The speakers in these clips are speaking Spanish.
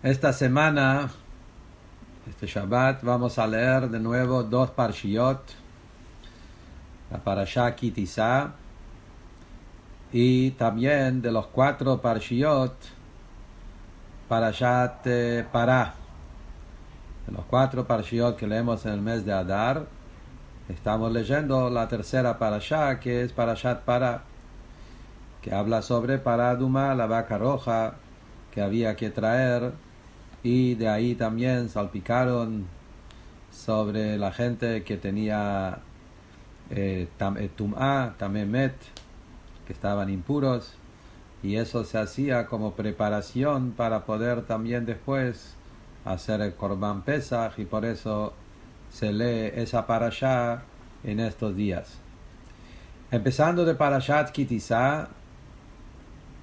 Esta semana, este Shabbat, vamos a leer de nuevo dos parshiot, la parashá Kitizá, y también de los cuatro parshiot, parashat eh, Pará. De los cuatro parshiot que leemos en el mes de Adar, estamos leyendo la tercera parashá, que es parashat Pará, que habla sobre Paraduma, la vaca roja, que había que traer y de ahí también salpicaron sobre la gente que tenía eh, eh tum'a, tamemet, que estaban impuros, y eso se hacía como preparación para poder también después hacer el korban pesach, y por eso se lee esa parashá en estos días. Empezando de parashat kitizá,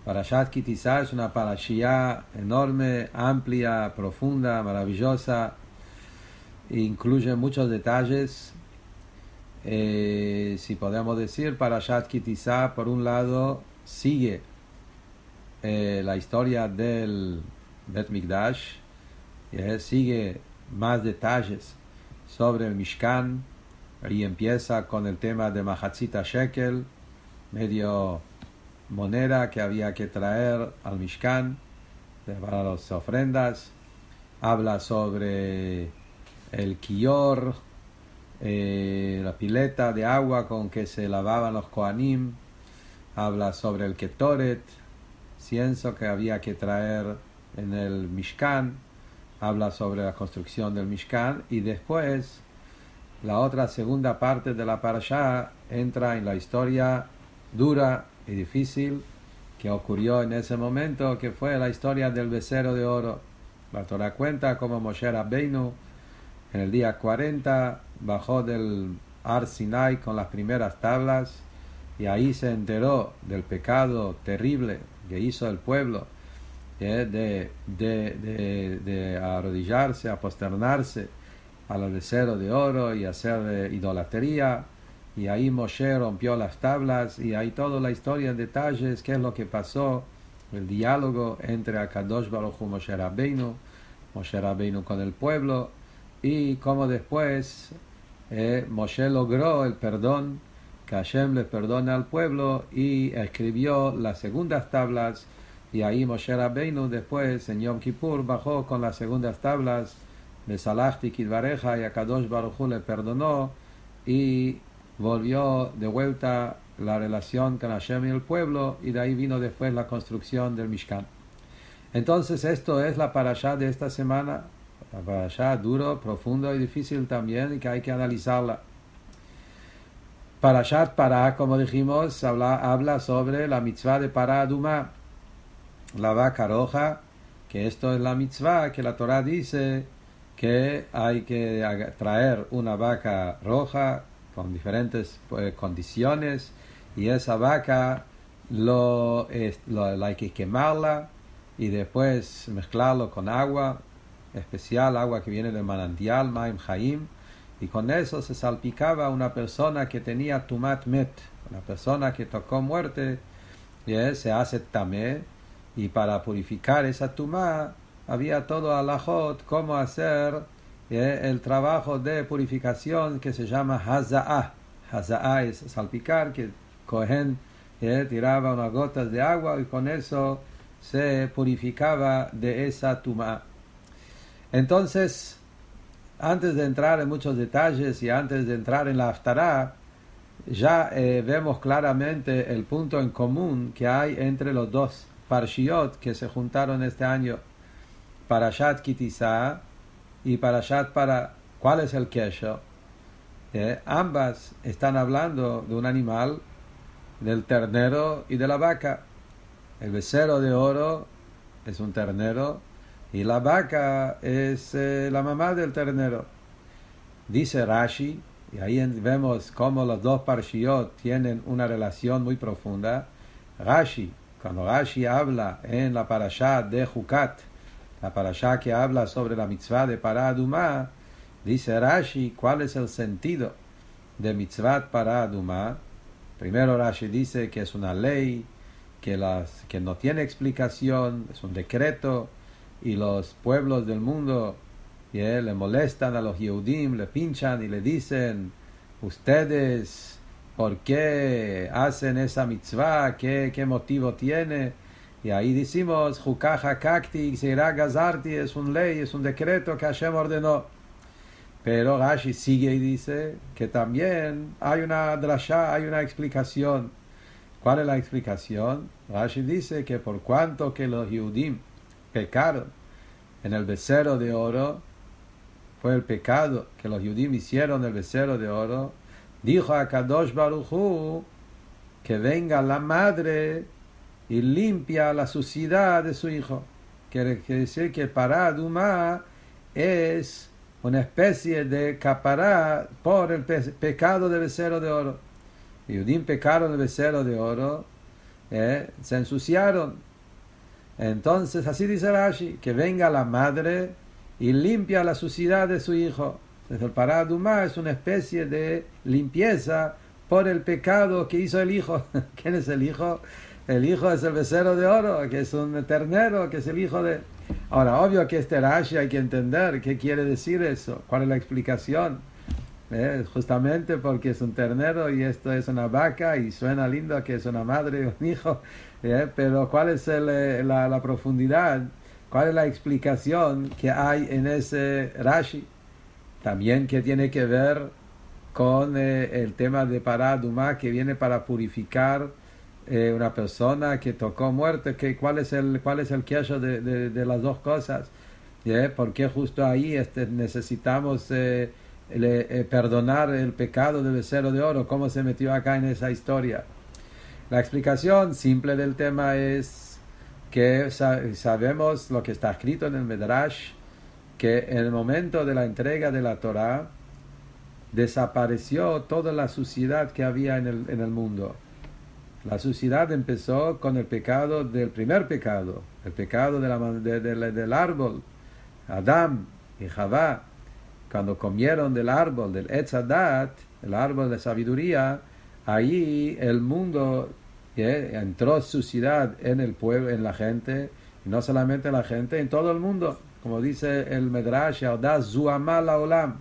Parashat Kitizá es una parashia enorme, amplia, profunda, maravillosa. Incluye muchos detalles. Eh, si podemos decir, Parashat Kitizá, por un lado, sigue eh, la historia del Bet Mikdash, y sigue más detalles sobre el Mishkan, y empieza con el tema de Mahatzita Shekel, medio moneda que había que traer al Mishkan para las ofrendas. Habla sobre el kior, eh, la pileta de agua con que se lavaban los koanim. Habla sobre el ketoret, cienzo que había que traer en el Mishkan. Habla sobre la construcción del Mishkan y después la otra segunda parte de la parasha entra en la historia dura y difícil que ocurrió en ese momento, que fue la historia del becerro de oro. La Torah cuenta como Moshe Rabbeinu en el día 40 bajó del Ar Sinai con las primeras tablas y ahí se enteró del pecado terrible que hizo el pueblo de, de, de, arrodillarse, a posternarse al becerro de oro y hacer idolatría y ahí Moshe rompió las tablas y ahí toda la historia en detalles, qué es lo que pasó, el diálogo entre Akadosh Baruch y Moshe Rabbeinu, Moshe Rabbeinu con el pueblo y cómo después eh, Moshe logró el perdón, que Hashem le perdona al pueblo y escribió las segundas tablas y ahí Moshe Rabbeinu después en Yom Kippur bajó con las segundas tablas de Salachti Kidvareja y Akadosh Baruch le perdonó y volvió de vuelta la relación con Hashem y el pueblo y de ahí vino después la construcción del Mishkan. Entonces esto es la parasha de esta semana, la parasha duro, profundo y difícil también y que hay que analizarla. Parashat para, como dijimos, habla, sobre la mitzvah de Paraduma, la vaca roja, que esto es la mitzvah que la Torah dice que hay que traer una vaca roja con diferentes pues, condiciones y esa vaca lo, lo, hay que quemarla y después mezclarlo con agua especial, agua que viene del manantial, Maim Haim, y con eso se salpicaba una persona que tenía tumat met, una persona que tocó muerte, y se hace tamé, y para purificar esa tumá había todo alajot, cómo hacer el trabajo de purificación que se llama Haza'ah. Haza'ah es salpicar, que Cohen tiraba unas gotas de agua y con eso se purificaba de esa tuma. Entonces, antes de entrar en muchos detalles y antes de entrar en la Aftará, ya eh, vemos claramente el punto en común que hay entre los dos parshiot que se juntaron este año. Parashat Kitizah y Parashat para cuál es el kesho. Eh, ambas están hablando de un animal, del ternero y de la vaca. El becerro de oro es un ternero y la vaca es eh, la mamá del ternero. Dice Rashi, y ahí vemos cómo los dos parshiot tienen una relación muy profunda. Rashi, cuando Rashi habla en la parashat de Jukat, la parasha que habla sobre la mitzvah de Paradumá, dice Rashi, ¿cuál es el sentido de mitzvah Paradumá? Primero Rashi dice que es una ley, que, las, que no tiene explicación, es un decreto, y los pueblos del mundo le molestan a los Yehudim, le pinchan y le dicen, ustedes, ¿por qué hacen esa mitzvah? ¿Qué, qué motivo tiene? Y ahí decimos, Jukaja Kakti, Gazarti, es un ley, es un decreto que Hashem ordenó. Pero Rashi sigue y dice que también hay una drasha, hay una explicación. ¿Cuál es la explicación? Rashi dice que por cuanto que los Yehudim pecaron en el becerro de oro, fue el pecado que los Yehudim hicieron el becerro de oro, dijo a Kadosh Baruchu que venga la madre y limpia la suciedad de su hijo. Quiere decir que Paraduma es una especie de capará por el pecado del becerro de oro. Yudim pecaron el becerro de oro, eh, se ensuciaron. Entonces, así dice Rashi, que venga la madre y limpia la suciedad de su hijo. Entonces, el paraduma es una especie de limpieza por el pecado que hizo el hijo. ¿Quién es el hijo? El hijo es el becerro de oro, que es un ternero, que es el hijo de... Ahora, obvio que este Rashi hay que entender qué quiere decir eso, cuál es la explicación. Eh, justamente porque es un ternero y esto es una vaca y suena lindo que es una madre y un hijo, eh, pero cuál es eh, la, profundidad, cuál es la explicación que hay en ese Rashi. También que tiene que ver con el tema de Paraduma que viene para purificar eh, una persona que tocó muerte, que, ¿cuál es el, cuál es el de, de, las dos cosas? ¿Eh? ¿Por qué justo ahí este, necesitamos eh, eh, perdonar el pecado del becerro de oro? ¿Cómo se metió acá en esa historia? La explicación simple del tema es que sabemos lo que está escrito en el Medrash, que en el momento de la entrega de la Torah desapareció toda la suciedad que había en el, en el mundo la suciedad empezó con el pecado del primer pecado, el pecado del árbol. Adán y Javá, cuando comieron del árbol, del Etzadat, el árbol de sabiduría, ahí el mundo entró suciedad en el pueblo, en la gente, y no solamente en la gente, en todo el mundo. Como dice el Medrash, Olam,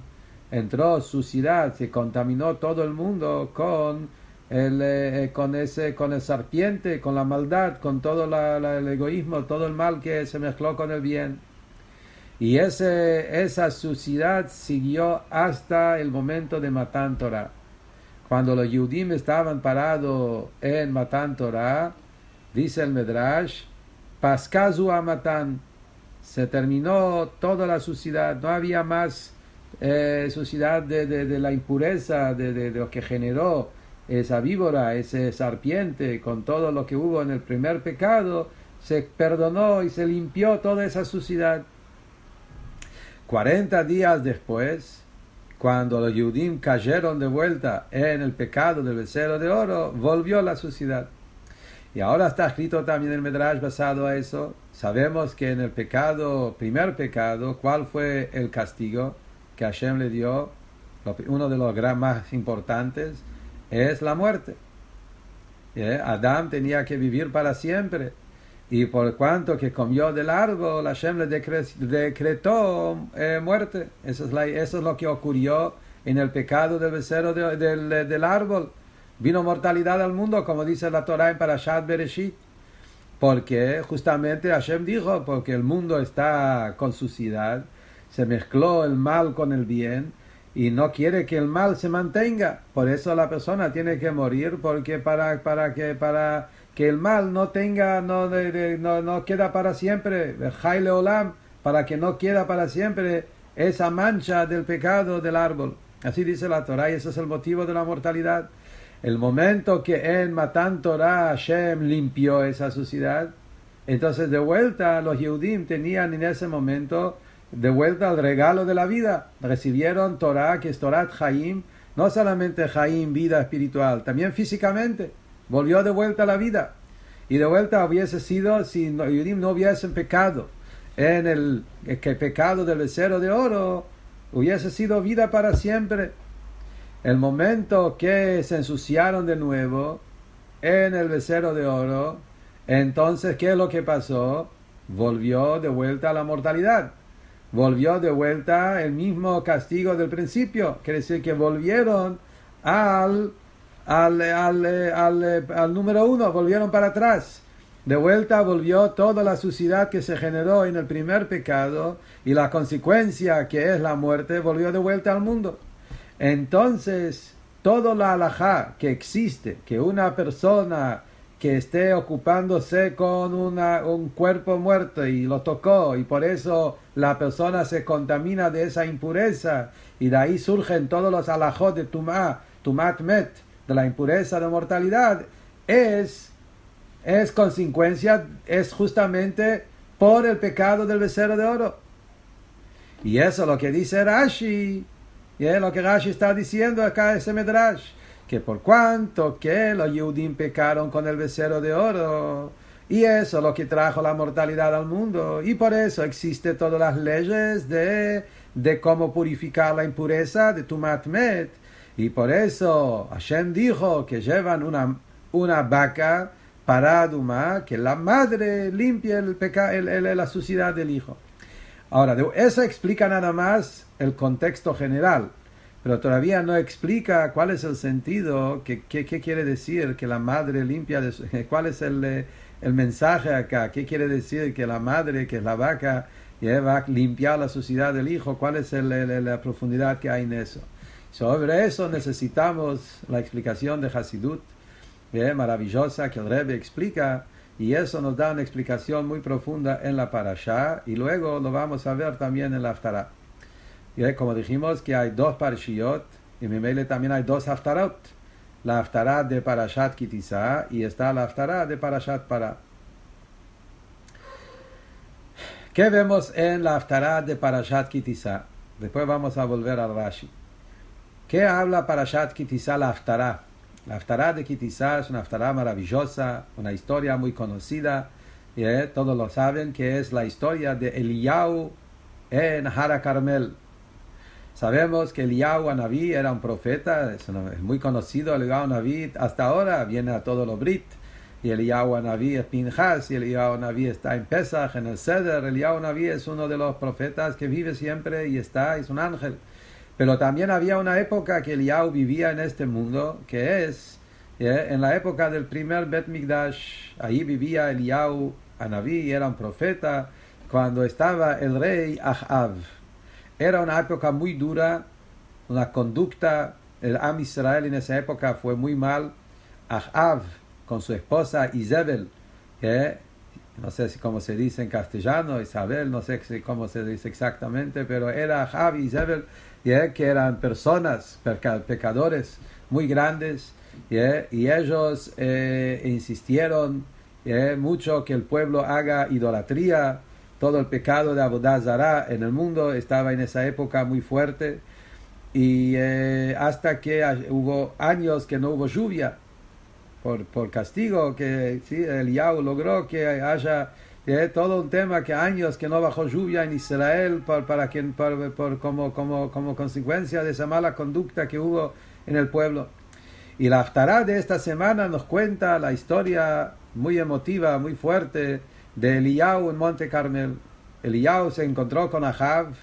entró suciedad, se contaminó todo el mundo con el, eh, con ese con el serpiente, con la maldad, con todo el egoísmo, todo el mal que se mezcló con el bien. Y ese, esa suciedad siguió hasta el momento de Matan Torah. Cuando los Yudim estaban parados en Matan Torah, dice el Medrash, Paskazu a Matan, se terminó toda la suciedad, no había más eh, suciedad de, de, la impureza, de, de, lo que generó esa víbora, ese serpiente, con todo lo que hubo en el primer pecado, se perdonó y se limpió toda esa suciedad. Cuarenta días después, cuando los Yudim cayeron de vuelta en el pecado del becerro de oro, volvió la suciedad. Y ahora está escrito también el Medrash basado a eso. Sabemos que en el pecado, primer pecado, ¿cuál fue el castigo que Hashem le dio? Uno de los más importantes es la muerte. ¿Eh? Adán tenía que vivir para siempre. Y por cuanto que comió del árbol, Hashem le decretó eh, muerte. Eso es, lo que ocurrió en el pecado del becerro del, del, árbol. Vino mortalidad al mundo, como dice la Torah en Parashat Bereshit. Porque justamente Hashem dijo, porque el mundo está con suciedad, se mezcló el mal con el bien, y no quiere que el mal se mantenga. Por eso la persona tiene que morir porque para, para, que, para que el mal no tenga, no, no, no queda para siempre, Jaile Olam, para que no queda para siempre esa mancha del pecado del árbol. Así dice la Torah y ese es el motivo de la mortalidad. El momento que en Matan Torah Hashem limpió esa suciedad, entonces de vuelta los Yehudim tenían en ese momento de vuelta al regalo de la vida. Recibieron Torah, que es Torah Jaim, no solamente Jaim, vida espiritual, también físicamente. Volvió de vuelta a la vida. Y de vuelta hubiese sido si los no hubiesen pecado en el, que pecado del becerro de oro, hubiese sido vida para siempre. El momento que se ensuciaron de nuevo en el becerro de oro, entonces, ¿qué es lo que pasó? volvió de vuelta a la mortalidad. Volvió de vuelta el mismo castigo del principio. Quiere decir que volvieron al, al, al, al, al número uno, volvieron para atrás. De vuelta volvió toda la suciedad que se generó en el primer pecado y la consecuencia que es la muerte volvió de vuelta al mundo. Entonces, todo la alajá que existe, que una persona que esté ocupándose con un cuerpo muerto y lo tocó y por eso la persona se contamina de esa impureza y de ahí surgen todos los alajot de tumá, tumat met, de la impureza de mortalidad, es es consecuencia, es justamente por el pecado del becerro de oro. Y eso es lo que dice Rashi, y es lo que Rashi está diciendo acá ese Medrash, que por cuanto que los Yehudim pecaron con el becerro de oro, y eso es lo que trajo la mortalidad al mundo, y por eso existen todas las leyes de, de cómo purificar la impureza de Tumat Met, y por eso Hashem dijo que llevan una, una vaca, paraduma, que la madre limpia el el, la suciedad del hijo. Ahora, eso explica nada más el contexto general, pero todavía no explica cuál es el sentido, qué quiere decir que la madre limpia, cuál es el, el, mensaje acá, qué quiere decir que la madre, que es la vaca, va a limpiar la suciedad del hijo, cuál es la profundidad que hay en eso. Sobre eso necesitamos la explicación de Hasidut maravillosa que el Rebbe explica y eso nos da una explicación muy profunda en la parasha y luego lo vamos a ver también en la haftarah. Como dijimos que hay dos parashiot y Mimele también hay dos haftarot. La haftarah de parashat kitisa y está la haftarah de parashat para. ¿Qué vemos en la haftarah de parashat kitisa? Después vamos a volver al Rashi. ¿Qué habla parashat kitisa la haftarah? La Haftarah de Kitizá es una Haftarah maravillosa, una historia muy conocida, eh, todos lo saben, que es la historia de Eliyahu en Hara Carmel. Sabemos que Eliyahu Anabí era un profeta, es, muy conocido Eliyahu Anabí, hasta ahora viene a todos los Brit, y Eliyahu Anabí es Pinjas, y Eliyahu Anabí está en Pesach, en el Seder, Eliyahu Anabí es uno de los profetas que vive siempre y está, es un ángel. Pero también había una época que Eliyahu vivía en este mundo, que es en la época del primer Bet Migdash. Ahí vivía Eliyahu Anabí, era un profeta, cuando estaba el rey Ahav. Era una época muy dura, una conducta, el Am Israel en esa época fue muy mal. Ahav, con su esposa Isabel, que no sé si cómo se dice en castellano, Isabel, no sé cómo se dice exactamente, pero era Ahav y Isabel que eran personas, pecadores muy grandes, y ellos eh, insistieron mucho que el pueblo haga idolatría, todo el pecado de Abodazara en el mundo estaba en esa época muy fuerte, y eh, hasta que hubo años que no hubo lluvia, por, por castigo, que el Yahweh logró que haya todo un tema que años que no bajó lluvia en Israel por, para quien, por, por, como, como, como consecuencia de esa mala conducta que hubo en el pueblo. Y la Haftarah de esta semana nos cuenta la historia muy emotiva, muy fuerte de Eliyahu en Monte Carmel. Eliyahu se encontró con Ahab.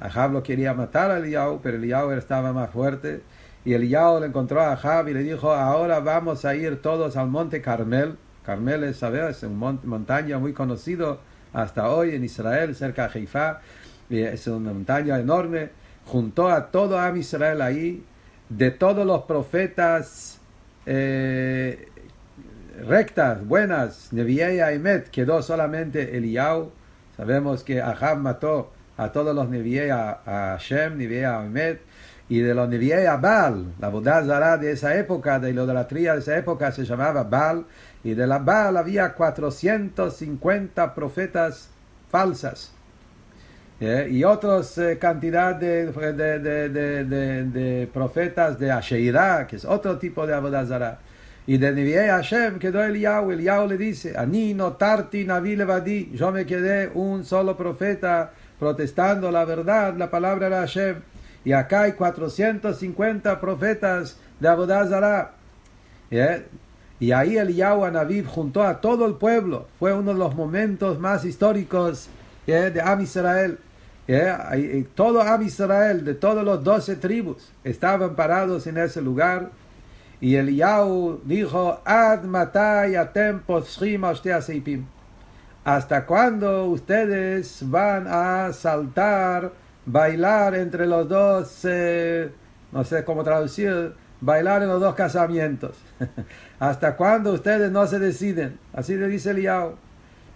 Ahab lo quería matar a Eliyahu, pero Eliyahu estaba más fuerte. Y Eliyahu le encontró a Ahab y le dijo, ahora vamos a ir todos al Monte Carmel Carmel es, es una montaña muy conocido hasta hoy en Israel, cerca de Haifa. Es una montaña enorme. Juntó a todo Am Israel ahí, de todos los profetas eh, rectas, buenas, Neviei Aimet, quedó solamente Eliyahu. Sabemos que Ahab mató a todos los Neviei a, Hashem, Neviei Aimet, y de los Neviei a Baal, la Bodazara de esa época, de la idolatría de esa época se llamaba Baal, y de la Baal había 450 profetas falsas. ¿eh? Y otros eh, cantidad de, de, profetas de Asheirah, que es otro tipo de Abodazara. Y de Niviei Hashem quedó Eliyahu. Eliyahu le dice, Ani no tarti navi levadi. Yo me quedé un solo profeta protestando la verdad, la palabra de Hashem. Y acá hay 450 profetas de Abodazara. ¿Eh? Y ahí el Anabib juntó a todo el pueblo. Fue uno de los momentos más históricos de Am Israel. Todo Am Israel, de todos los doce tribus, estaban parados en ese lugar. Y el dijo, Ad matai atem ¿Hasta cuándo ustedes van a saltar, bailar entre los dos, eh, no sé cómo traducir, bailar en los dos casamientos? ¿Hasta cuándo ustedes no se deciden? Así le dice Eliyahu.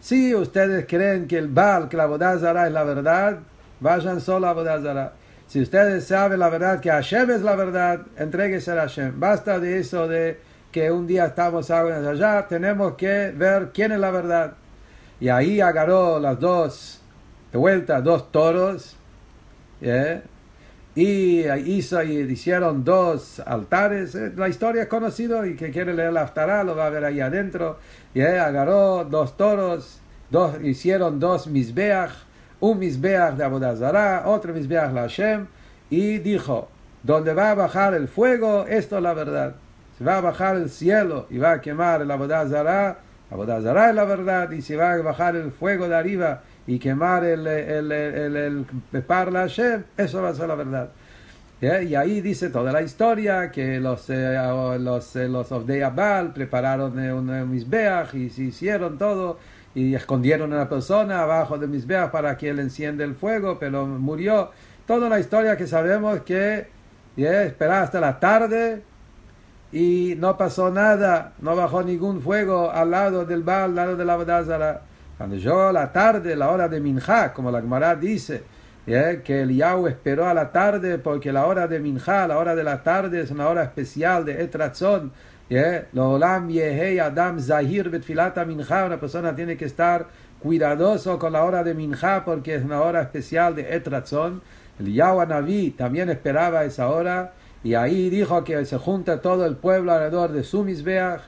Si ustedes creen que el Baal, que la Bodazara es la verdad, vayan solo a Bodazara. Si ustedes saben la verdad, que Hashem es la verdad, entréguese a Hashem. Basta de eso de que un día estamos allá, tenemos que ver quién es la verdad. Y ahí agarró las dos, de vuelta, dos toros, y hizo y hicieron dos altares. Eh, la historia es conocida y que quiere leer la Aftará lo va a ver ahí adentro. Y agarró dos toros, dos, hicieron dos misbeach, un misbeach de Abodazara, otro misbeach la Hashem, y dijo, donde va a bajar el fuego, esto es la verdad. Se va a bajar el cielo y va a quemar el Abodazara, Abodazara es la verdad, y se va a bajar el fuego de arriba y quemar el, el, el, el, la Hashem, eso va a ser la verdad. Y ahí dice toda la historia que los, eh, los, eh, los Abal prepararon eh, un misbeach y se hicieron todo y escondieron a la persona abajo del misbeach para que él encienda el fuego, pero murió. Toda la historia que sabemos que yeah, esperaba hasta la tarde y no pasó nada, no bajó ningún fuego al lado del Baal, al lado de la Badazara. Cuando llegó la tarde, la hora de Minja, como la Gemara dice, que el Yahweh esperó a la tarde porque la hora de Minja, la hora de la tarde es una hora especial de Adam Zahir Betfilata Minja, una persona tiene que estar cuidadoso con la hora de Minja porque es una hora especial de Etratzon. El Yahweh también esperaba esa hora y ahí dijo que se junta todo el pueblo alrededor de su Misbeach.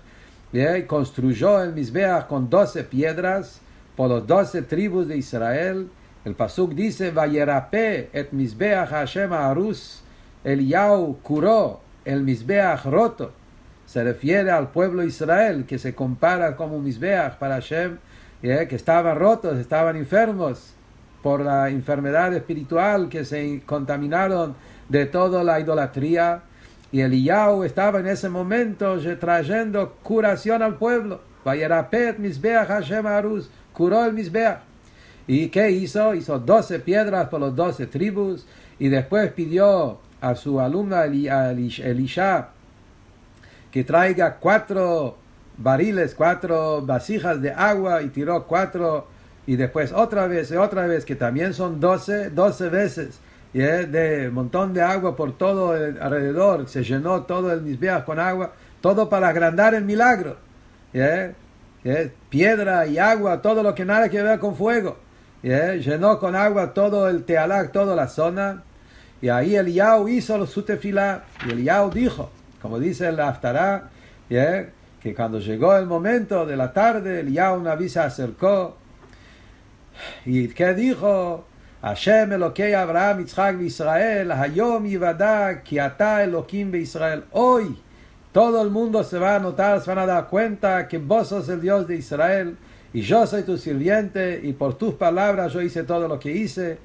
y construyó el Misbeach con doce piedras por los doce tribus de Israel el Pasuk dice, Vayerape et Mizbeach Hashem Arus, Eliyahu curó el Mizbeach roto. Se refiere al pueblo Israel, que se compara como Mizbeach para Hashem, que estaban rotos, estaban enfermos por la enfermedad espiritual, que se contaminaron de toda la idolatría. Y Eliyahu estaba en ese momento trayendo curación al pueblo. et Mizbeach Hashem Arus, curó el Mizbeach. ¿Y qué hizo? Hizo doce piedras por los doce tribus y después pidió a su alumna Elisha que traiga cuatro bariles, cuatro vasijas de agua y tiró cuatro y después otra vez y otra vez que también son doce, doce veces y de montón de agua por todo alrededor, se llenó todo el misbeach con agua, todo para agrandar el milagro. Piedra y agua, todo lo que nada que ver con fuego llenó con agua todo el Tealac, toda la zona. Y ahí el Yao hizo su tefilá. Y el Yao dijo, como dice el Aftará, que cuando llegó el momento de la tarde, el Yao Naví se acercó. ¿Y qué dijo? Hashem Eloquei Abraham, Yitzhak Israel, Hayom Yivada, Kiata Elohim Israel. Hoy todo el mundo se va a notar, se van a dar cuenta que vos sos el Dios de Israel y yo soy tu sirviente, y por tus palabras yo hice todo lo que hice.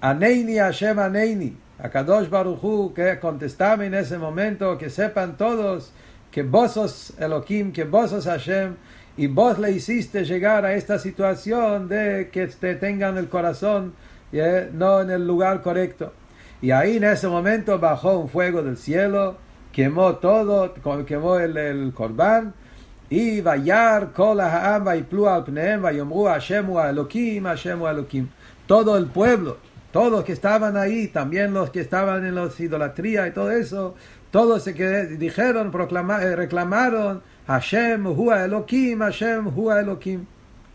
Aneini Hashem Aneini, Akadosh Baruchu, que contestame en ese momento, que sepan todos que vos sos Elohim, que vos sos Hashem, y vos le hiciste llegar a esta situación de que te tengan el corazón no en el lugar correcto. Y ahí en ese momento bajó un fuego del cielo, quemó todo, quemó el, el corbán, y vayar kol ha'am vayplu al pneem vayomru Hashem Elokim, Hashem Elokim. Todo el pueblo, todos que estaban ahí, también los que estaban en los idolatría y todo eso, todos se que dijeron, eh, reclamaron Hashem Hua Elokim, Hashem Hua Elokim.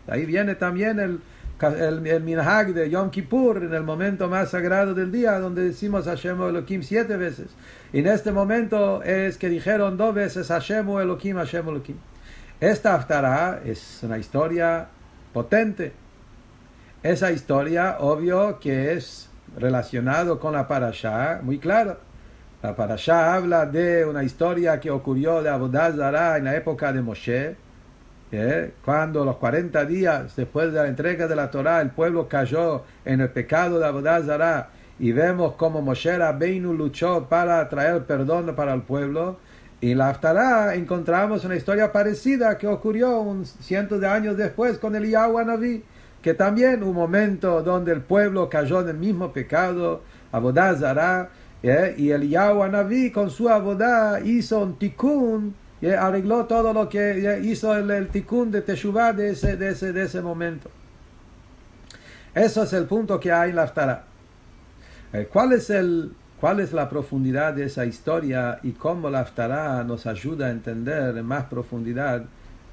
Ahí viene también el, el, minhag de Yom Kippur, en el momento más sagrado del día, donde decimos Hashem Elokim siete veces. Y en este momento es que dijeron dos veces Hashem Elokim, Hashem Elokim. Esta Haftarah es una historia potente. Esa historia, obvio que es relacionado con la parasha, muy claro. La parasha habla de una historia que ocurrió de Abodazara en la época de Moshe, ¿eh? cuando los 40 días después de la entrega de la Torah el pueblo cayó en el pecado de Abodazara y vemos cómo Moshe Rabbeinu luchó para traer perdón para el pueblo. En la Haftarah encontramos una historia parecida que ocurrió un cientos de años después con el Naví, que también un momento donde el pueblo cayó en el mismo pecado, Abodazara, ¿eh? y el Naví con su Abodá hizo un tikkun, y arregló todo lo que hizo el, el tikkun de Teshuvah de ese, de, ese, de ese momento. Eso es el punto que hay en la Haftarah. Eh, ¿Cuál es, el, ¿Cuál es la profundidad de esa historia y cómo la Haftarah nos ayuda a entender en más profundidad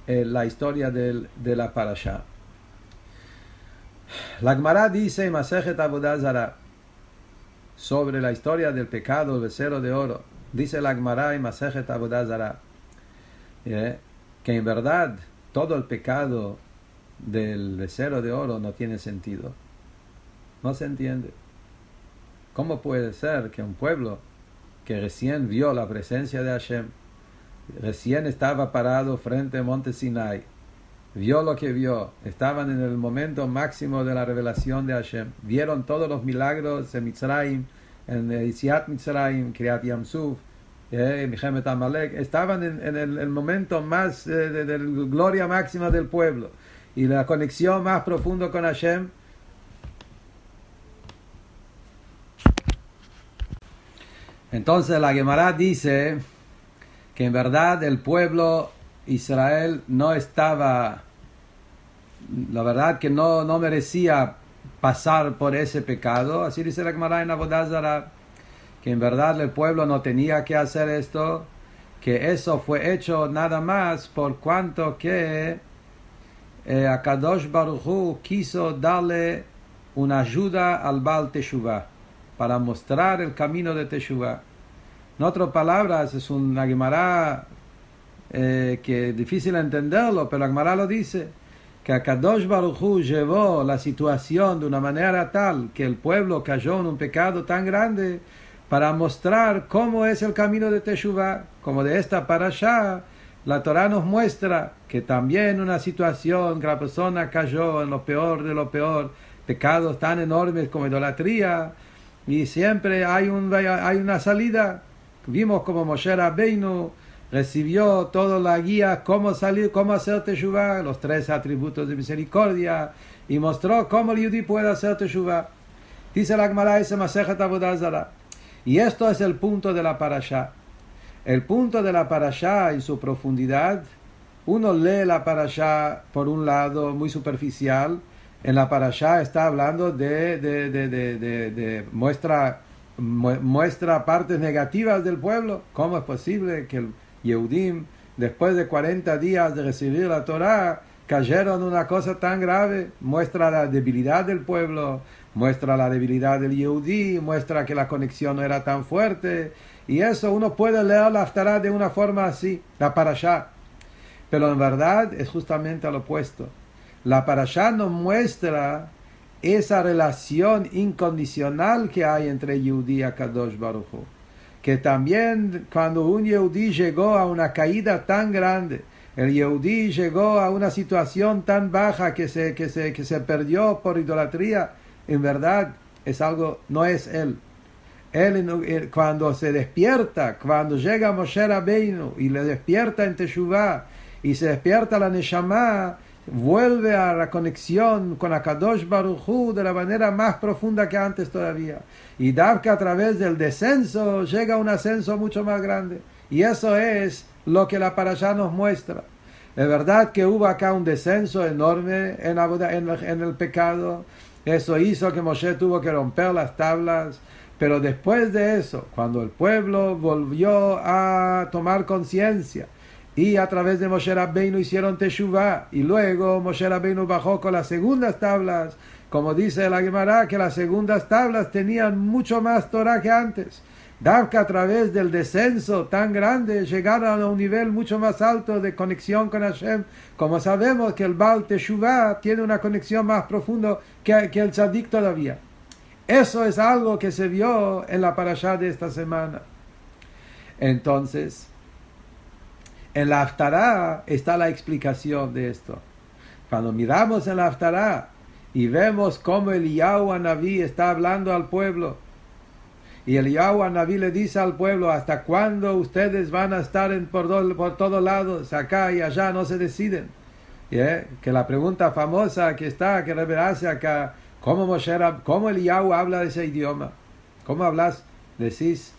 eh, la historia del, de la Parashá? La Gemara dice Masejet Abodazara sobre la historia del pecado del becerro de oro. Dice la Gemara en Masejet Abodazara eh, que en verdad todo el pecado del becerro de oro no tiene sentido. No se entiende. ¿Cómo puede ser que un pueblo que recién vio la presencia de Hashem, recién estaba parado frente al monte Sinai, vio lo que vio, estaban en el momento máximo de la revelación de Hashem, vieron todos los milagros en Mitzrayim, en Isiat Mitzrayim, Kriat Yamsuf, eh, Amalek, estaban en, el, momento más eh, de, gloria máxima del pueblo. Y la conexión más profunda con Hashem. Entonces la Gemara dice que en verdad el pueblo Israel no estaba, la verdad que no, no merecía pasar por ese pecado. Así dice la Gemara en Abodazara, que en verdad el pueblo no tenía que hacer esto, que eso fue hecho nada más por cuanto que eh, Akadosh Baruch quiso darle una ayuda al Baal Teshuvah para mostrar el camino de Teshuvah. En otras palabras, es una Gemara eh, que es difícil entenderlo, pero la Gemara lo dice, que Akadosh Baruch Hu llevó la situación de una manera tal que el pueblo cayó en un pecado tan grande para mostrar cómo es el camino de Teshuvah, como de esta parasha, la Torah nos muestra que también una situación que la persona cayó en lo peor de lo peor, pecados tan enormes como idolatría, y siempre hay, un, hay una salida. Vimos como Moshe Rabbeinu recibió toda la guía cómo salir, cómo hacer Teshuvah, los tres atributos de misericordia, y mostró cómo el Yudí puede hacer Teshuvah. Dice la Gemara ese Masejet. Y esto es el punto de la parasha. El punto de la parasha en su profundidad, uno lee la parasha por un lado muy superficial, en la parasha está hablando de, de, de, de muestra, muestra partes negativas del pueblo. ¿Cómo es posible que el Yehudim, después de 40 días de recibir la Torah, cayeron en una cosa tan grave? Muestra la debilidad del pueblo, muestra la debilidad del Yehudí, muestra que la conexión no era tan fuerte. Y eso uno puede leer la Haftarah de una forma así, la parasha. Pero en verdad es justamente al opuesto la parasha nos muestra esa relación incondicional que hay entre Yehudi y Akadosh Baruch Que también cuando un Yehudi llegó a una caída tan grande, el Yehudi llegó a una situación tan baja que se, que se, que se perdió por idolatría, en verdad es algo, no es él. Él cuando se despierta, cuando llega Moshe Rabbeinu y le despierta en Teshuvah y se despierta la Neshama, vuelve a la conexión con Akadosh Baruchu de la manera más profunda que antes todavía. Y que a través del descenso llega un ascenso mucho más grande. Y eso es lo que la parasha nos muestra. Es verdad que hubo acá un descenso enorme en, en el pecado. Eso hizo que Moshe tuvo que romper las tablas. Pero después de eso, cuando el pueblo volvió a tomar conciencia y a través de Moshe Rabbeinu hicieron Teshuvah. Y luego Moshe Rabbeinu bajó con las segundas tablas. Como dice la Gemara, que las segundas tablas tenían mucho más Torah que antes. que a través del descenso tan grande llegaron a un nivel mucho más alto de conexión con Hashem. Como sabemos que el Baal Teshuvah tiene una conexión más profunda que, que el Tzadik todavía. Eso es algo que se vio en la parashá de esta semana. Entonces, en la Aftará está la explicación de esto. Cuando miramos en la Aftará y vemos cómo el Yahweh Naví está hablando al pueblo, y el Yahweh Naví le dice al pueblo, ¿hasta cuándo ustedes van a estar por, por todos lados, acá y allá, no se deciden? Que la pregunta famosa que está, que hace acá, ¿cómo, Moshe, ¿cómo habla de ese idioma? ¿Cómo hablas? Decís,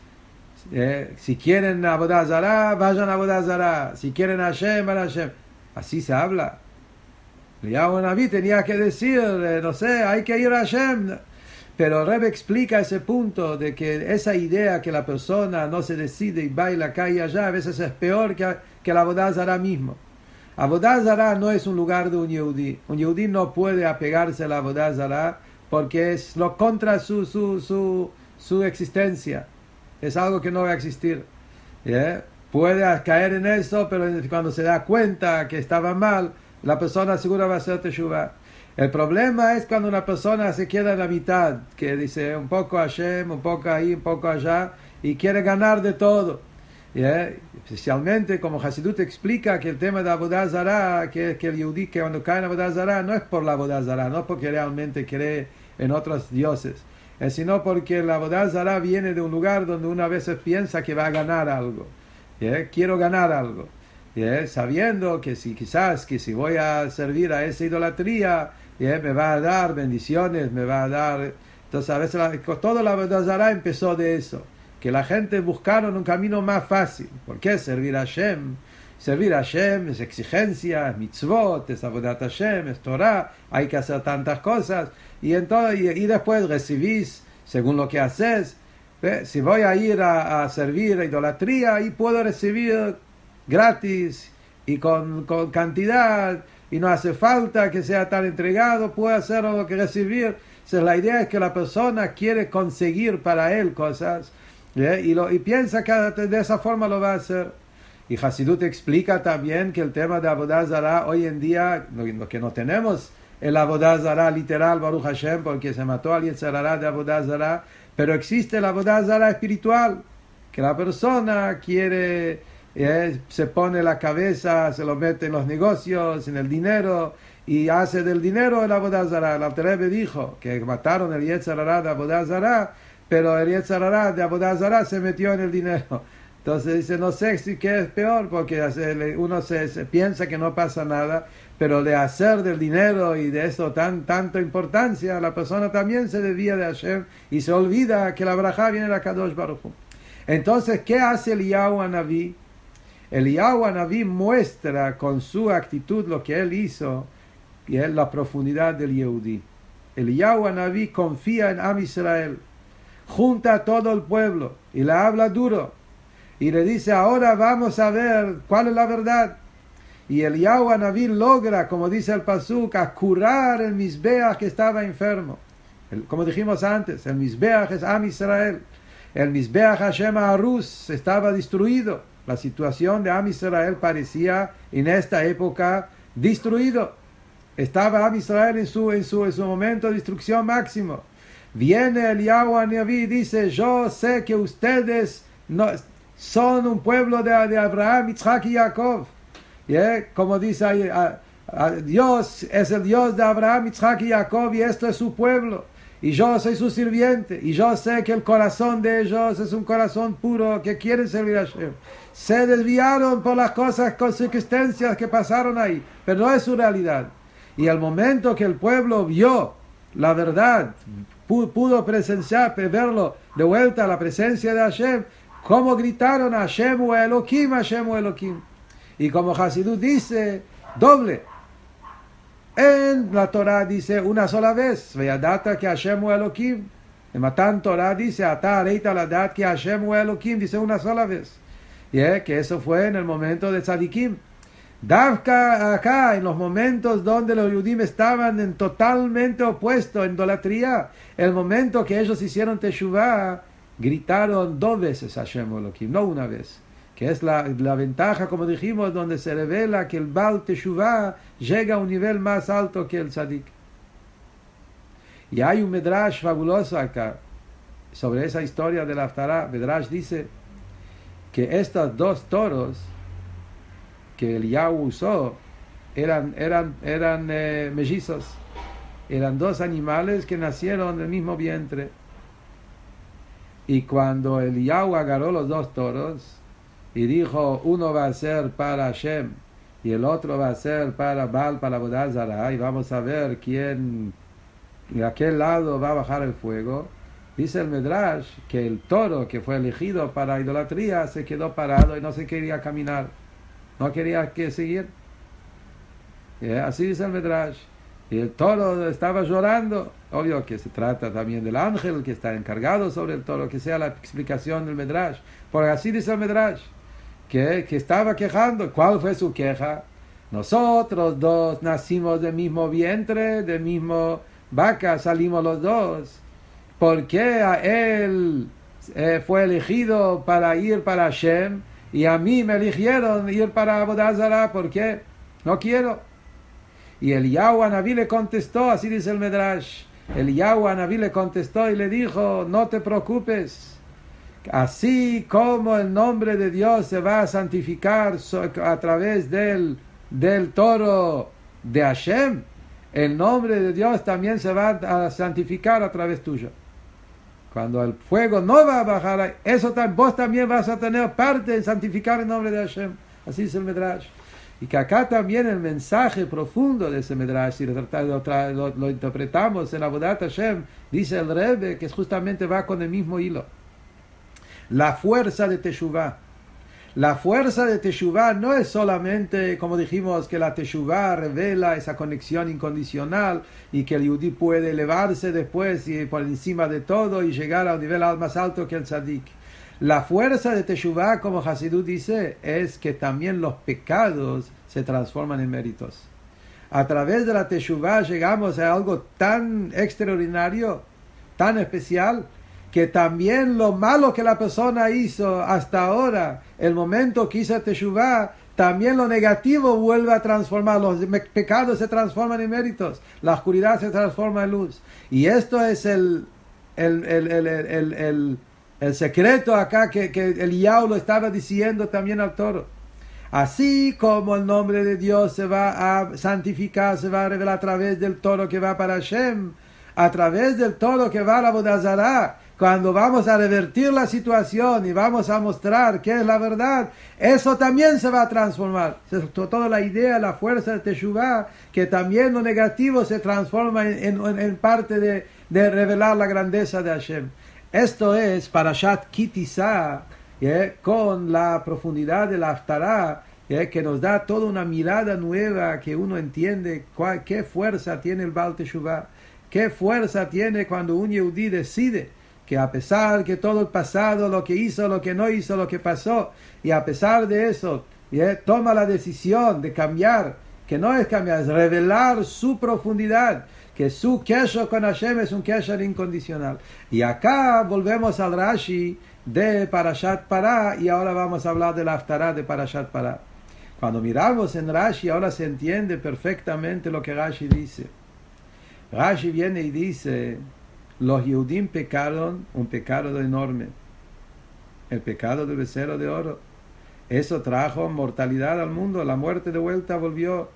eh, si quieren Abodazara, vayan a Abodazara. Si quieren Hashem, van a Hashem. Así se habla. Yahweh Naví tenía que decir, eh, no sé, hay que ir a Hashem. Pero Rebe explica ese punto de que esa idea que la persona no se decide y baila acá y allá, a veces es peor que, que la Abodazara mismo. Abodazara no es un lugar de un Yehudi. Un Yehudi no puede apegarse a la porque es lo contra su, su, su, su existencia es algo que no va a existir. Puede caer en eso, pero cuando se da cuenta que estaba mal, la persona seguro va a hacer teshuva. El problema es cuando una persona se queda en la mitad, que dice un poco Hashem, un poco ahí, un poco allá, y quiere ganar de todo. Especialmente como Hasidut explica que el tema de Abodazara, que, que el Yehudi que cuando cae en Abodazara no es por la Abodazara, no porque realmente cree en otros dioses es sino porque la bodazara viene de un lugar donde una vez piensa que va a ganar algo. Quiero ganar algo. Sabiendo que si quizás que si voy a servir a esa idolatría, me va a dar bendiciones, me va a dar... Entonces a veces la, toda la bodazara empezó de eso. Que la gente buscaron un camino más fácil. ¿Por qué? Servir a Hashem. Servir a Hashem es exigencia, es mitzvot, es avodat Hashem, es Torah, hay que hacer tantas cosas y, entonces, y, después recibís según lo que haces. Si voy a ir a, servir a idolatría, y puedo recibir gratis y con, con, cantidad y no hace falta que sea tan entregado, puedo hacer lo que recibir. la idea es que la persona quiere conseguir para él cosas y, lo, y piensa que de esa forma lo va a hacer. Y Hasidut explica también que el tema de Abodazara hoy en día, lo que no tenemos el Abodazara literal, Baruch Hashem, porque se mató al Yetzarara de Abodazara, pero existe el Abodazara espiritual, que la persona quiere, eh, se pone la cabeza, se lo mete en los negocios, en el dinero, y hace del dinero el Abodazara. El Abterebe dijo que mataron el Yetzarara de Abodazara, pero el Yetzarara de Abodazara se metió en el dinero. Entonces dice, no sé si qué es peor, porque uno se, piensa que no pasa nada, pero de hacer del dinero y de eso tan tanta importancia, la persona también se debía de hacer y se olvida que la braja viene de Kadosh Baruch Entonces, ¿qué hace el Yahweh Naví? El Yahweh Naví muestra con su actitud lo que él hizo y es la profundidad del Yehudi. El Yahweh Naví confía en Am Israel, junta a todo el pueblo y le habla duro y le dice, ahora vamos a ver cuál es la verdad. Y el Yahweh logra, como dice el Pasuk, a curar el Misbeach que estaba enfermo. como dijimos antes, el Misbeach es Am Israel. El Misbeach Hashem Arus estaba destruido. La situación de Am Israel parecía en esta época destruido. Estaba Am Israel en su, en su, en su momento de destrucción máximo. Viene el Yahweh y dice, yo sé que ustedes son un pueblo de, de Abraham, Isaac y Jacob. Como dice ahí, Dios es el Dios de Abraham, Isaac y Jacob y esto es su pueblo. Y yo soy su sirviente. Y yo sé que el corazón de ellos es un corazón puro que quiere servir a Hashem. Se desviaron por las cosas, con circunstancias que pasaron ahí. Pero no es su realidad. Y el momento que el pueblo vio la verdad, pudo presenciar, verlo de vuelta a la presencia de Hashem, como gritaron Hashem o Elohim, Hashem o Elohim. Y como Hasidut dice, doble. En la Torah dice una sola vez, data que Hashem Elohim. En Matan Torah dice, Ata la dat que Hashem o Elohim, dice una sola vez. Y es que eso fue en el momento de Tzadikim. Davka acá, en los momentos donde los Yudim estaban en totalmente opuesto, en idolatría, el momento que ellos hicieron Teshuvah, gritaron dos veces Hashem Elohim, no una vez. Que es la, la, ventaja, como dijimos, donde se revela que el Baal Teshuvah llega a un nivel más alto que el Tzadik. Y hay un Medrash fabuloso acá sobre esa historia de la Aftarah. Medrash dice que estos dos toros que el Yahweh usó eran, eran, eran eh, mellizos, eran dos animales que nacieron del mismo vientre. Y cuando el Yahweh agarró los dos toros y dijo, uno va a ser para Hashem y el otro va a ser para Baal, para Bodazara, y vamos a ver quién, de aquel lado va a bajar el fuego. Dice el Medrash que el toro que fue elegido para idolatría se quedó parado y no se quería caminar, no quería que seguir. Así dice el Medrash. Y el toro estaba llorando. Obvio que se trata también del ángel que está encargado sobre el toro, que sea la explicación del Medrash. Porque así dice el Medrash, que, que estaba quejando. ¿Cuál fue su queja? Nosotros dos nacimos del mismo vientre, del mismo vaca, salimos los dos. ¿Por qué a él eh, fue elegido para ir para Hashem y a mí me eligieron ir para Abodazara? ¿Por qué? No quiero. Y el Yahweh Naví le contestó, así dice el Medrash. El Yahweh Naví le contestó y le dijo, no te preocupes. Así como el nombre de Dios se va a santificar a través del, del toro de Hashem, el nombre de Dios también se va a santificar a través tuyo. Cuando el fuego no va a bajar, eso vos también vas a tener parte en santificar el nombre de Hashem. Así dice el Medrash. Y que acá también el mensaje profundo de ese Medrash, si lo, lo, interpretamos en Abodat Hashem, dice el Rebbe que justamente va con el mismo hilo. La fuerza de Teshuvah. La fuerza de Teshuvah no es solamente, como dijimos, que la Teshuvah revela esa conexión incondicional y que el Yudí puede elevarse después y por encima de todo y llegar a un nivel más alto que el Tzadik. La fuerza de Teshuvah, como Hasidut dice, es que también los pecados se transforman en méritos. A través de la Teshuvah llegamos a algo tan extraordinario, tan especial, que también lo malo que la persona hizo hasta ahora, el momento que hizo Teshuvah, también lo negativo vuelve a transformar, los pecados se transforman en méritos, la oscuridad se transforma en luz. Y esto es el, el, el, el el secreto acá que, que el Yao lo estaba diciendo también al toro. Así como el nombre de Dios se va a santificar, se va a revelar a través del toro que va para Hashem, a través del toro que va a la Bodazara, cuando vamos a revertir la situación y vamos a mostrar qué es la verdad, eso también se va a transformar. Es toda la idea, la fuerza de Teshuvah, que también lo negativo se transforma en, en, parte de, de revelar la grandeza de Hashem. Esto es Parashat Kitisa, con la profundidad de la Aftará, que nos da toda una mirada nueva que uno entiende qué fuerza tiene el Baal Teshuvah, qué fuerza tiene cuando un Yehudi decide que a pesar que todo el pasado, lo que hizo, lo que no hizo, lo que pasó, y a pesar de eso, toma la decisión de cambiar, que no es cambiar, es revelar su profundidad que su kesher con Hashem es un kesher incondicional. Y acá volvemos al Rashi de Parashat Pará y ahora vamos a hablar de la Aftará de Parashat Pará. Cuando miramos en Rashi ahora se entiende perfectamente lo que Rashi dice. Rashi viene y dice, los Yehudim pecaron un pecado enorme, el pecado del becerro de oro. Eso trajo mortalidad al mundo, la muerte de vuelta volvió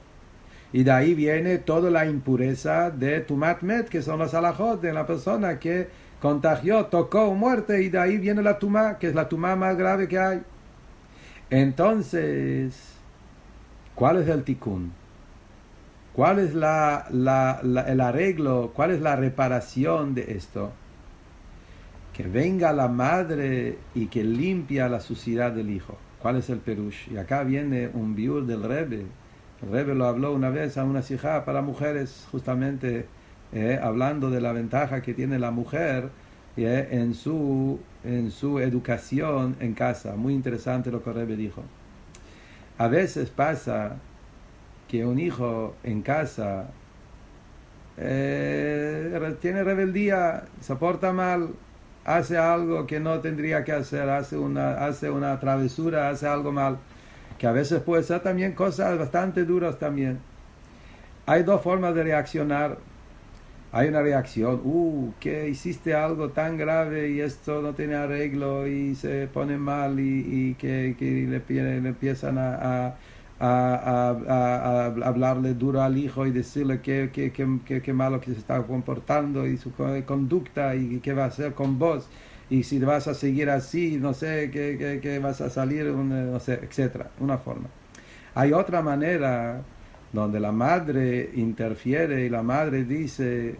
y de ahí viene toda la impureza de Tumat Met, que son los alajot de la persona que contagió, tocó muerte, y de ahí viene la Tumá, que es la Tumá más grave que hay. Entonces, ¿cuál es el tikkun? ¿Cuál es la, el arreglo? ¿Cuál es la reparación de esto? Que venga la madre y que limpia la suciedad del hijo. ¿Cuál es el perush? Y acá viene un biur del Rebbe el Rebbe lo habló una vez a una sijá para mujeres, justamente eh, hablando de la ventaja que tiene la mujer eh, en, su, en su educación en casa. Muy interesante lo que el Rebbe dijo. A veces pasa que un hijo en casa eh, tiene rebeldía, se porta mal, hace algo que no tendría que hacer, hace una, hace una travesura, hace algo mal que a veces puede ser también cosas bastante duras también. Hay dos formas de reaccionar. hay una reacción, uh, que hiciste algo tan grave y esto no tiene arreglo y se pone mal y, que, le, empiezan a, a, hablarle duro al hijo y decirle que, que, malo que se está comportando y su conducta y qué va a hacer con vos y si vas a seguir así, no sé, que, vas a salir, no sé, etcétera, una forma. Hay otra manera donde la madre interfiere y la madre dice,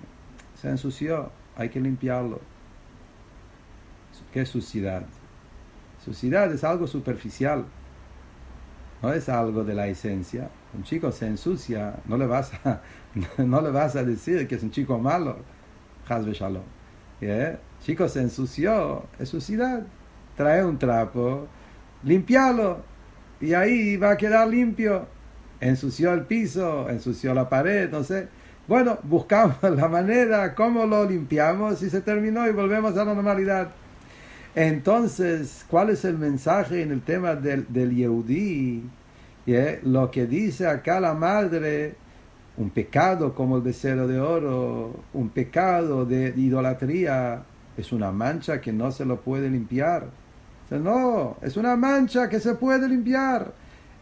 se ensució, hay que limpiarlo. ¿Qué es suciedad? Suciedad es algo superficial, no es algo de la esencia. Un chico se ensucia, no le vas a, no le vas a decir que es un chico malo. Hazbe shalom. Chico se ensució, es suciedad. Trae un trapo, limpialo y ahí va a quedar limpio. Ensució el piso, ensució la pared, no sé. Bueno, buscamos la manera, cómo lo limpiamos y se terminó y volvemos a la normalidad. Entonces, ¿cuál es el mensaje en el tema del, del Yehudí? Lo que dice acá la madre, un pecado como el becerro de oro, un pecado de idolatría, es una mancha que no se lo puede limpiar. No, es una mancha que se puede limpiar.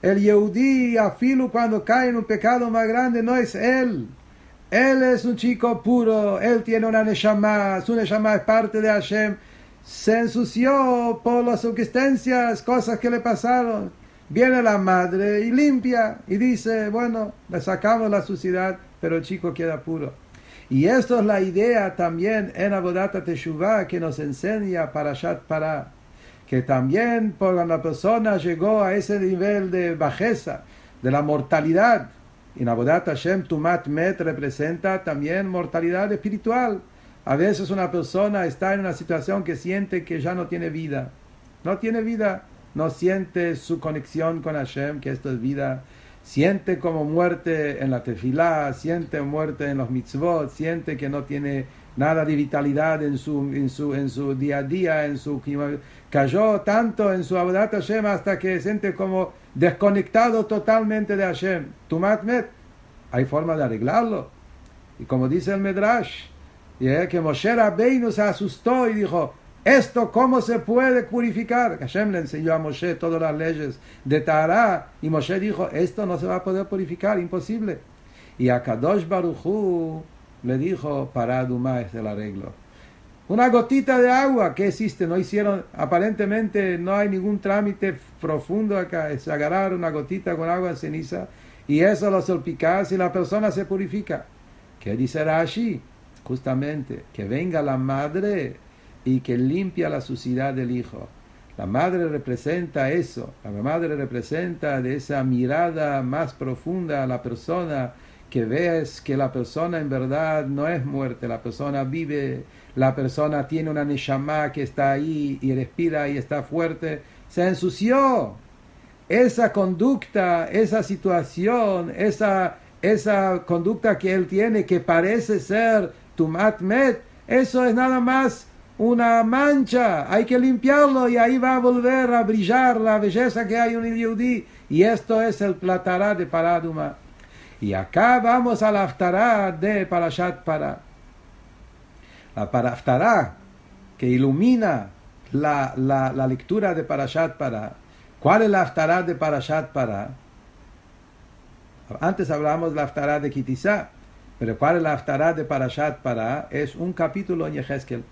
El Yehudí, Afilu, cuando cae en un pecado más grande, no es él. Él es un chico puro, él tiene una Neshama, su Neshama es parte de Hashem. Se ensució por las circunstancias, cosas que le pasaron. Viene la madre y limpia y dice, bueno, le sacamos la suciedad, pero el chico queda puro. Y esto es la idea también en Abodata Teshuvah que nos enseña Parashat Para, que también cuando la persona llegó a ese nivel de bajeza, de la mortalidad, y en Abodat Hashem Tumat Met representa también mortalidad espiritual. A veces una persona está en una situación que siente que ya no tiene vida. No tiene vida, no siente su conexión con Hashem, que esto es vida siente como muerte en la tefilá, siente muerte en los mitzvot, siente que no tiene nada de vitalidad en su, en su, en su día a día, en su cayó tanto en su Abodat Hashem hasta que siente como desconectado totalmente de Hashem. Tumat met, hay forma de arreglarlo. Y como dice el Medrash, que Moshe Rabbeinu se asustó y dijo, esto, ¿cómo se puede purificar? Hashem le enseñó a Moshe todas las leyes de Tahara y Moshe dijo, esto no se va a poder purificar, imposible. Y a Kadosh Baruchu le dijo, para Duma es el arreglo. Una gotita de agua, ¿qué existe? No hicieron, aparentemente no hay ningún trámite profundo acá, es agarrar una gotita con agua en ceniza y eso lo salpicas y la persona se purifica. ¿Qué dice Rashi? Justamente, que venga la madre y que limpia la suciedad del hijo. La madre representa eso, la madre representa de esa mirada más profunda a la persona, que ves que la persona en verdad no es muerte, la persona vive, la persona tiene una neshama que está ahí y respira y está fuerte, se ensució. Esa conducta, esa situación, esa, esa conducta que él tiene que parece ser tumat met, eso es nada más una mancha, hay que limpiarlo y ahí va a volver a brillar la belleza que hay en el Yehudi. Y esto es el platará de Paraduma. Y acá vamos a la aftará de Parashat Para. La paraftará que ilumina la, la, lectura de Parashat Para. ¿Cuál es la aftará de Parashat Para? Antes hablamos de la aftará de Kitizá, pero ¿cuál es la aftará de Parashat Para? Es un capítulo en Yehezkel.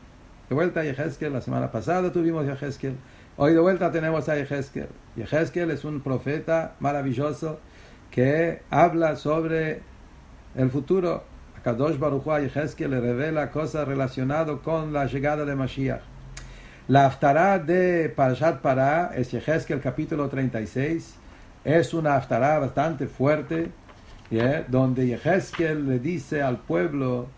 De vuelta a Yehezkel, la semana pasada tuvimos Yehezkel, hoy de vuelta tenemos a Yehezkel. Yehezkel es un profeta maravilloso que habla sobre el futuro. A Kadosh Baruch a Yehezkel le revela cosas relacionadas con la llegada de Mashiach. La aftará de Parashat Pará es Yehezkel capítulo 36. Es una aftará bastante fuerte, donde Yehezkel le dice al pueblo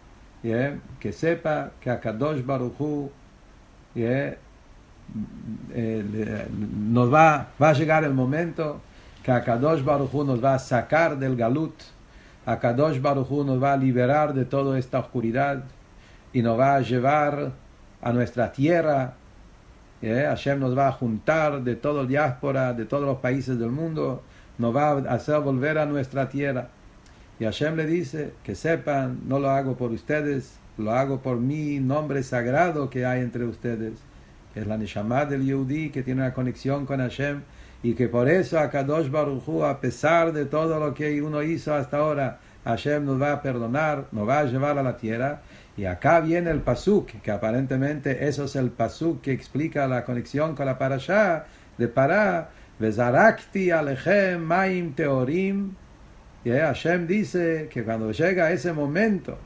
que sepa que a Kadosh Baruchu eh, nos va, va a llegar el momento que a Kadosh Baruchu nos va a sacar del galut, a Kadosh Baruchu nos va a liberar de toda esta oscuridad y nos va a llevar a nuestra tierra. Hashem nos va a juntar de toda la diáspora, de todos los países del mundo, nos va a hacer volver a nuestra tierra. Y Hashem le dice, que sepan, no lo hago por ustedes, lo hago por mi nombre sagrado que hay entre ustedes, es la Neshama del Yehudi, que tiene una conexión con Hashem, y que por eso a Kadosh Baruch Hu, a pesar de todo lo que uno hizo hasta ahora, Hashem nos va a perdonar, nos va a llevar a la tierra. Y acá viene el pasuk, que aparentemente eso es el pasuk que explica la conexión con la parashá de Pará. Vezarakti alechem maim teorim. Y Hashem dice que cuando llega ese momento,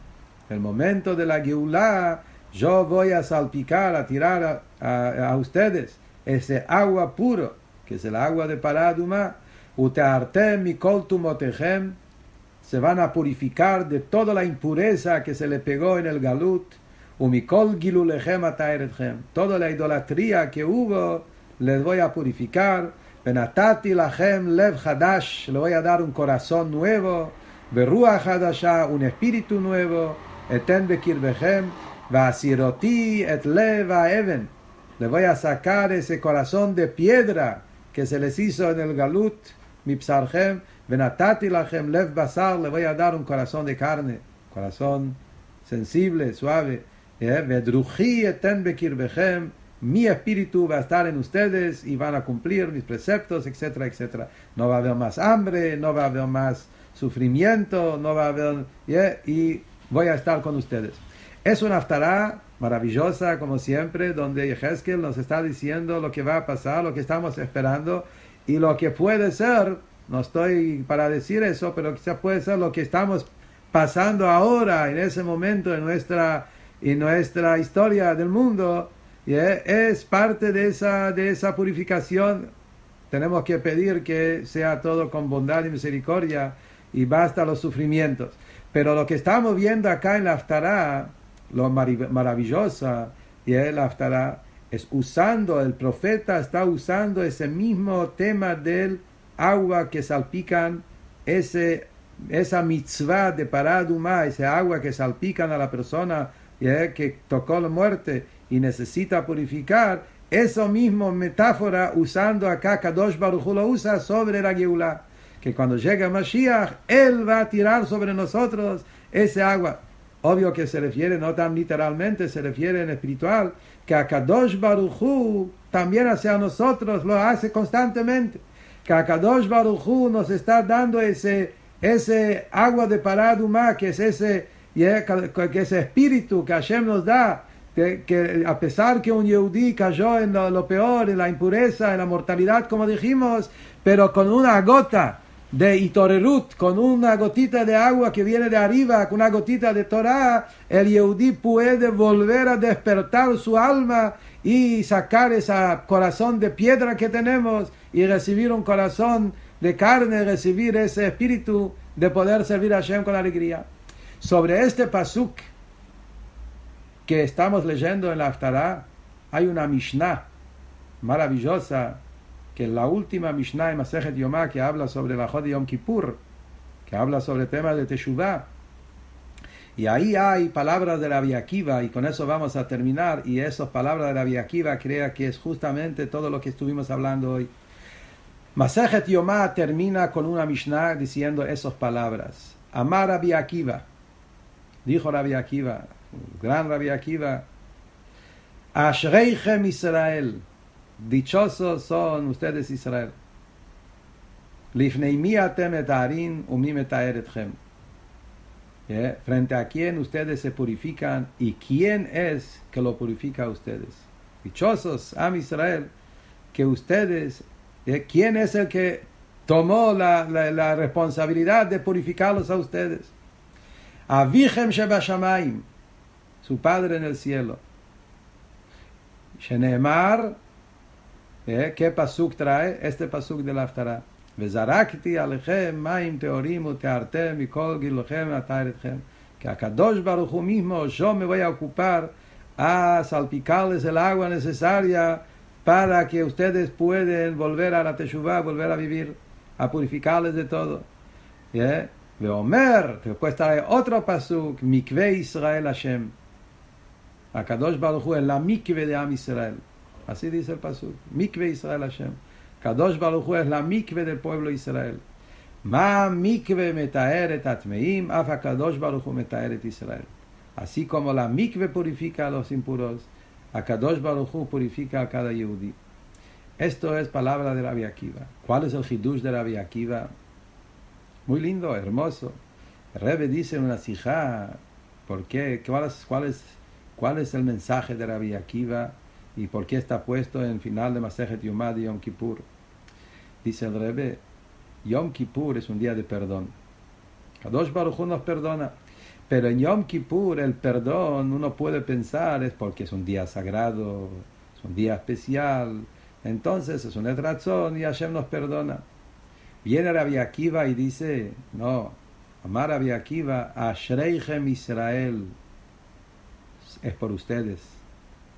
el momento de la Geulah, yo voy a salpicar, a tirar a, ustedes ese agua puro, que es el agua de Paraduma, uteartem mikol tumotechem, se van a purificar de toda la impureza que se le pegó en el galut, umikol gilulechem ataeretchem, toda la idolatría que hubo, les voy a purificar, benatati lachem lev hadash, le voy a dar un corazón nuevo, berruach hadasha, un espíritu nuevo, eten bekirbechem, vasiroti et lev even, le voy a sacar ese corazón de piedra que se les hizo en el galut, mipsarchem, Benatati lachem lev basar, le voy a dar un corazón de carne, corazón sensible, suave. Vedruji eten bekirbechem, mi espíritu va a estar en ustedes y van a cumplir mis preceptos, etcétera, etcétera. No va a haber más hambre, no va a haber más sufrimiento, no va a haber... y voy a estar con ustedes. Es una aftará maravillosa, como siempre, donde Yehezkel nos está diciendo lo que va a pasar, lo que estamos esperando y lo que puede ser no estoy para decir eso, pero quizá puede ser lo que estamos pasando ahora, en ese momento, en nuestra, en nuestra historia del mundo. Es parte de esa, de esa purificación. Tenemos que pedir que sea todo con bondad y misericordia y basta los sufrimientos. Pero lo que estamos viendo acá en la Aftará, lo maravillosa, y el Aftará, es usando, el profeta está usando ese mismo tema del agua que salpican ese, esa mitzvah de paraduma, esa agua que salpican a la persona que tocó la muerte y necesita purificar, eso mismo metáfora usando acá Kadosh Baruch lo usa sobre la Geulah, que cuando llega Mashiach, Él va a tirar sobre nosotros ese agua. Obvio que se refiere, no tan literalmente, se refiere en espiritual, que a Kadosh Baruch también hacia nosotros lo hace constantemente que Akadosh Baruchu nos está dando ese, ese agua de paraduma, que es ese, que ese espíritu que Hashem nos da, que, a pesar que un Yehudi cayó en lo, peor, en la impureza, en la mortalidad, como dijimos, pero con una gota de Itorerut, con una gotita de agua que viene de arriba, con una gotita de Torah, el Yehudi puede volver a despertar su alma y sacar ese corazón de piedra que tenemos y recibir un corazón de carne, recibir ese espíritu de poder servir a Hashem con alegría. Sobre este pasuk que estamos leyendo en la Haftarah, hay una Mishnah maravillosa, que la última Mishnah en Masejet Yomá, que habla sobre la Jod Yom Kippur, que habla sobre temas de Teshuvah. Y ahí hay palabras de la Akiva, y con eso vamos a terminar. Y esas palabras de la Akiva crea que es justamente todo lo que estuvimos hablando hoy. Masejet Yomá termina con una Mishnah diciendo esas palabras. Amar Rabbi Akiva. Dijo Rabbi Akiva, gran Rabbi Akiva. Ashreichem Israel. Dichosos son ustedes Israel. Etaeretchem. Frente a quién ustedes se purifican y quién es que lo purifica a ustedes. Dichosos, Am Israel, que ustedes ¿Quién es el que tomó la, la, responsabilidad de purificarlos a ustedes? Avichem Shebashamaim, su Padre en el cielo. Shenemar, ¿eh? ¿qué pasuk trae? Este pasuk de la Aftara. וזרקתי עליכם מים טהורים וטהרתם מכל גילוכם ועטהרתכם. Que a Kadosh Baruch Hu mismo yo me voy a ocupar a salpicarles el agua necesaria para que ustedes puedan volver a la Teshuvah, volver a vivir, a purificarles de todo. ¿Yeah? Omer, después trae otro pasuk, Mikve Israel Hashem. Baruch Hu es la mikve de Am Israel. Así dice el pasuk, Mikve Israel Hashem. Kadosh Baruch Hu es la mikve del pueblo Israel. Ma mikve metaeret atmeim, afakadosh baruch metaeret Israel. Así como la mikve purifica a los impuros, Akadosh Baruch Hu purifica a cada Yehudi. Esto es palabra de Rabbi Akiva. ¿Cuál es el hidush de Rabbi Akiva? Muy lindo, hermoso. El dice en una sijá, ¿por qué? ¿Cuál es, cuál, es, ¿Cuál es el mensaje de Rabbi Akiva y por qué está puesto en final de Masejet Yomad y Yom Kippur? Dice el Rebbe, Yom Kippur es un día de perdón. Kadosh Baruch Hu nos perdona. Pero en Yom Kippur el perdón uno puede pensar es porque es un día sagrado, es un día especial. Entonces es una razón y Hashem nos perdona. Viene Rabbi Akiva y dice, no, Amar Rabbi Akiva, Ashreichem Israel, es por ustedes.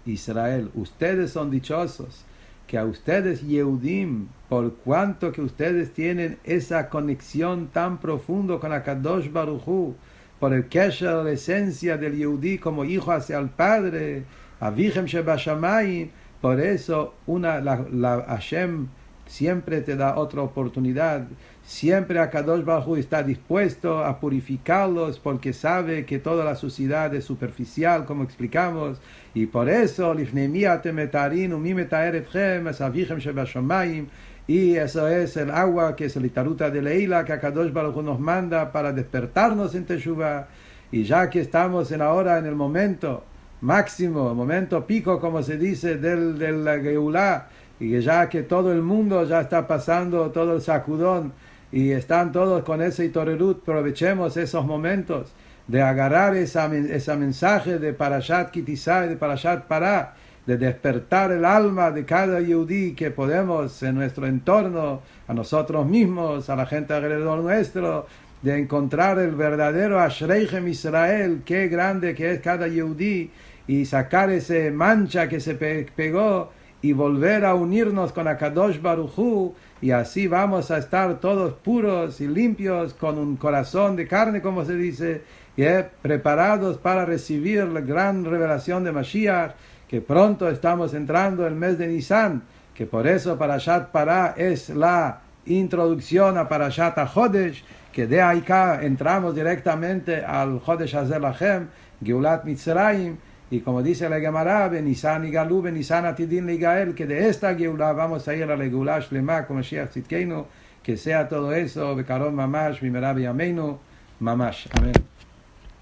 Israel, ustedes son dichosos que a ustedes Yehudim, por cuanto que ustedes tienen esa conexión tan profundo con Akadosh Baruchu, por el Kesher, la esencia del Yehudí como hijo hacia el Padre, Avichem Shebashamayim, por eso una, la, la Hashem siempre te da otra oportunidad. Siempre Akadosh Baruj está dispuesto a purificarlos porque sabe que toda la suciedad es superficial, como explicamos, y por eso y eso es el agua que es el itaruta de Leila que Akadosh Baruj nos manda para despertarnos en Teshuvah. Y ya que estamos en ahora en el momento máximo, momento pico, como se dice, del, del Geulah, y ya que todo el mundo ya está pasando todo el sacudón y están todos con ese Itorerut, aprovechemos esos momentos de agarrar esa, ese mensaje de Parashat Kitisai, de Parashat Pará, de despertar el alma de cada yudí que podemos en nuestro entorno, a nosotros mismos, a la gente alrededor nuestro, de encontrar el verdadero Ashreichem Israel, qué grande que es cada yudí, y sacar ese mancha que se pegó y volver a unirnos con Akadosh Baruchu y así vamos a estar todos puros y limpios con un corazón de carne, como se dice, y preparados para recibir la gran revelación de Mashiach, que pronto estamos entrando el mes de Nisan, que por eso Parashat Pará es la introducción a Parashat que de ahí acá entramos directamente al Chodesh Hazel Lachem, Geulat Mitzrayim, y como dice la Gemara, Benisan y Galú, Benisan Atidin y Gael, que de esta Geulah vamos a ir a la Geulah Shlema, como Shiach Tzidkeinu, que sea todo eso, Bekaron Mamash, Mimerabi Ameinu, Mamash. Amén.